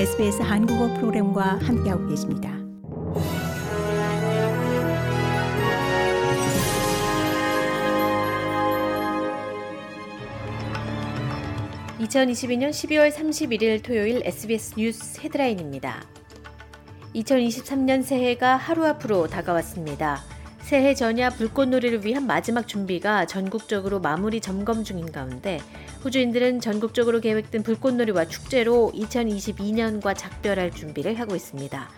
SBS 한국어 프로그램과 함께하고 계십니다. (2022년 12월 31일) 토요일 SBS 뉴스 헤드라인입니다. 2023년 새해가 하루 앞으로 다가왔습니다. 새해 전야 불꽃놀이를 위한 마지막 준비가 전국적으로 마무리 점검 중인 가운데 호주인들은 전국적으로 계획된 불꽃놀이와 축제로 2022년과 작별할 준비를 하고 있습니다.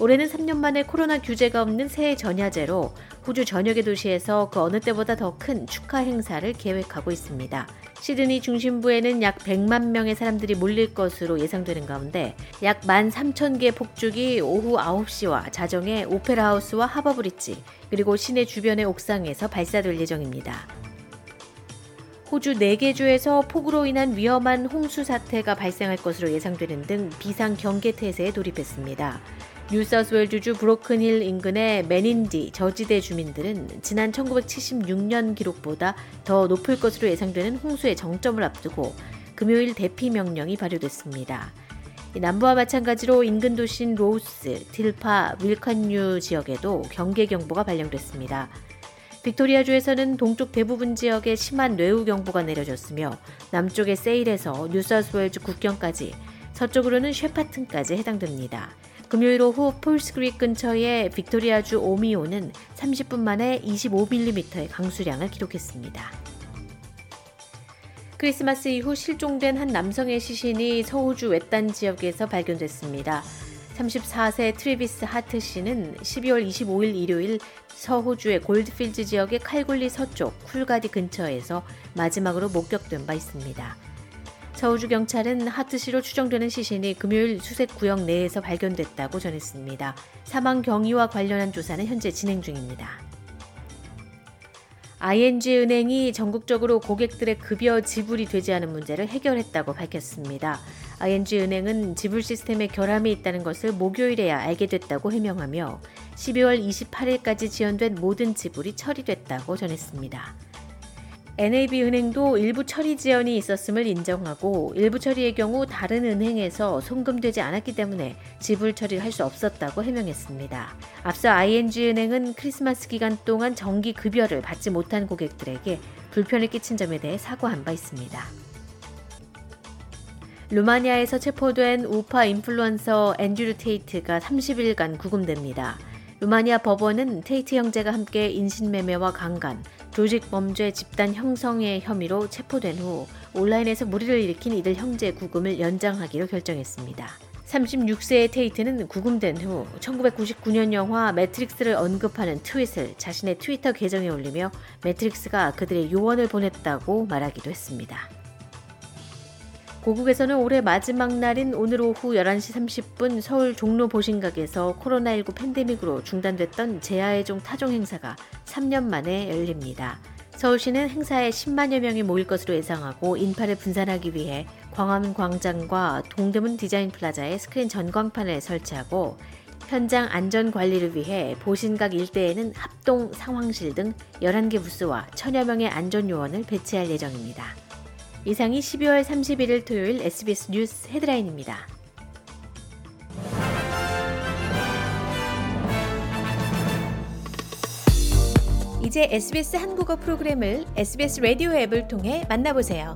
올해는 3년 만에 코로나 규제가 없는 새해 전야제로 호주 전역의 도시에서 그 어느 때보다 더 큰 축하 행사를 계획하고 있습니다. 시드니 중심부에는 약 100만 명의 사람들이 몰릴 것으로 예상되는 가운데 약 13,000개 폭죽이 오후 9시와 자정에 오페라 하우스와 하버브리지 그리고 시내 주변의 옥상에서 발사될 예정입니다. 호주 4개 주에서 폭우로 인한 위험한 홍수 사태가 발생할 것으로 예상되는 등 비상 경계 태세에 돌입했습니다. 뉴사우스웨일즈주 브로큰힐 인근의 메닌디 저지대 주민들은 지난 1976년 기록보다 더 높을 것으로 예상되는 홍수의 정점을 앞두고 금요일 대피 명령이 발효됐습니다. 남부와 마찬가지로 인근 도시인 로우스, 틸파, 윌카니아 지역에도 경계 경보가 발령됐습니다. 빅토리아주에서는 동쪽 대부분 지역에 심한 뇌우 경보가 내려졌으며 남쪽의 세일에서 뉴사우스웨일즈주 국경까지 서쪽으로는 쉐파튼까지 해당됩니다. 금요일 오후 폴스크릭 근처의 빅토리아주 오미오는 30분 만에 25mm의 강수량을 기록했습니다. 크리스마스 이후 실종된 한 남성의 시신이 서호주 외딴 지역에서 발견됐습니다. 34세 트래비스 하트 씨는 12월 25일 일요일 서호주의 골드필즈 지역의 칼굴리 서쪽 쿨가디 근처에서 마지막으로 목격된 바 있습니다. 서우주 경찰은 하트시로 추정되는 시신이 금요일 수색 구역 내에서 발견됐다고 전했습니다. 사망 경위와 관련한 조사는 현재 진행 중입니다. ING 은행이 전국적으로 고객들의 급여 지불이 되지 않은 문제를 해결했다고 밝혔습니다. ING 은행은 지불 시스템에 결함이 있다는 것을 목요일에야 알게 됐다고 해명하며 12월 28일까지 지연된 모든 지불이 처리됐다고 전했습니다. NAB은행도 일부 처리 지연이 있었음을 인정하고 일부 처리의 경우 다른 은행에서 송금되지 않았기 때문에 지불 처리를 할 수 없었다고 해명했습니다. 앞서 ING은행은 크리스마스 기간 동안 정기 급여를 받지 못한 고객들에게 불편을 끼친 점에 대해 사과한 바 있습니다. 루마니아에서 체포된 우파 인플루언서 앤드류 테이트가 30일간 구금됩니다. 루마니아 법원은 테이트 형제가 함께 인신매매와 강간, 조직 범죄 집단 형성의 혐의로 체포된 후 온라인에서 물의를 일으킨 이들 형제 구금을 연장하기로 결정했습니다. 36세의 테이트는 구금된 후 1999년 영화 매트릭스를 언급하는 트윗을 자신의 트위터 계정에 올리며 매트릭스가 그들의 요원을 보냈다고 말하기도 했습니다. 고국에서는 올해 마지막 날인 오늘 오후 11시 30분 서울 종로 보신각에서 코로나19 팬데믹으로 중단됐던 제야의 종 타종 행사가 3년 만에 열립니다. 서울시는 행사에 10만여 명이 모일 것으로 예상하고 인파를 분산하기 위해 광화문 광장과 동대문 디자인 플라자에 스크린 전광판을 설치하고 현장 안전 관리를 위해 보신각 일대에는 합동 상황실 등 11개 부스와 천여 명의 안전 요원을 배치할 예정입니다. 이상이 12월 31일 토요일 SBS 뉴스 헤드라인입니다. 이제 SBS 한국어 프로그램을 SBS 라디오 앱을 통해 만나보세요.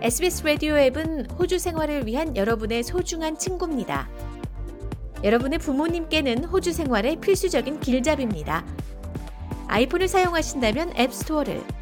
SBS 라디오 앱은 호주 생활을 위한 여러분의 소중한 친구입니다. 여러분의 부모님께는 호주 생활의 필수적인 길잡이입니다. 아이폰을 사용하신다면 앱스토어를